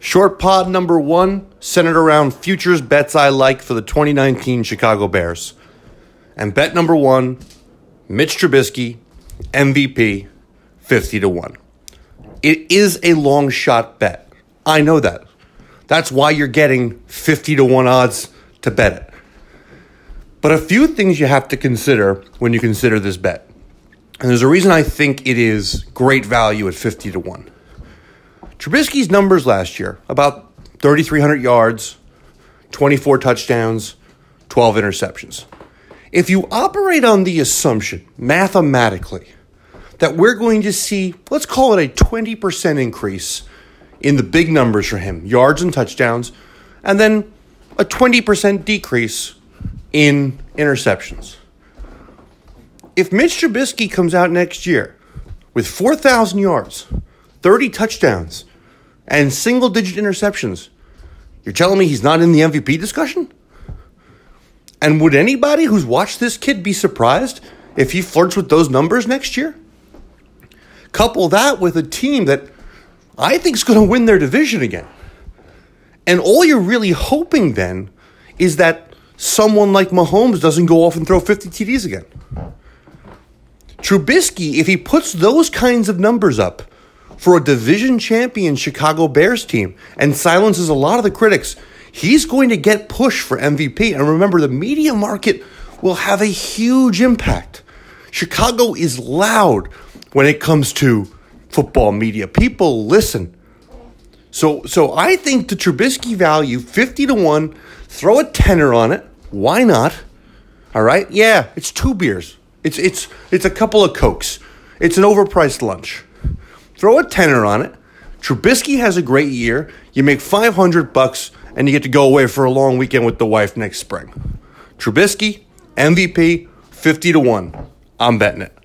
Short pod number one, centered around futures bets I like for the 2019 Chicago Bears. And bet number one, Mitch Trubisky, MVP, 50 to 1. It is a long shot bet. I know that. That's why you're getting 50 to 1 odds to bet it. But a few things you have to consider when you consider this bet. And there's a reason I think it is great value at 50 to 1. Trubisky's numbers last year about 3,300 yards, 24 touchdowns, 12 interceptions. If you operate on the assumption, mathematically, that we're going to see, let's call it a 20% increase in the big numbers for him, yards and touchdowns, and then a 20% decrease in interceptions. If Mitch Trubisky comes out next year with 4,000 yards, 30 touchdowns, and single digit interceptions, you're telling me he's not in the MVP discussion? And would anybody who's watched this kid be surprised if he flirts with those numbers next year? Couple that with a team that I think is going to win their division again. And all you're really hoping then is that someone like Mahomes doesn't go off and throw 50 TDs again. Trubisky, if he puts those kinds of numbers up for a division champion Chicago Bears team and silences a lot of the critics, he's going to get pushed for MVP. And remember, the media market will have a huge impact. Chicago is loud when it comes to football media. People listen. So so I think the Trubisky value 50 to 1, throw a tenner on it. Why not? All right? Yeah, it's two beers. It's it's it's a couple of cokes. It's an overpriced lunch. Throw a tenner on it. Trubisky has a great year. You make 500 bucks and you get to go away for a long weekend with the wife next spring. Trubisky, MVP, 50 to 1. I'm betting it.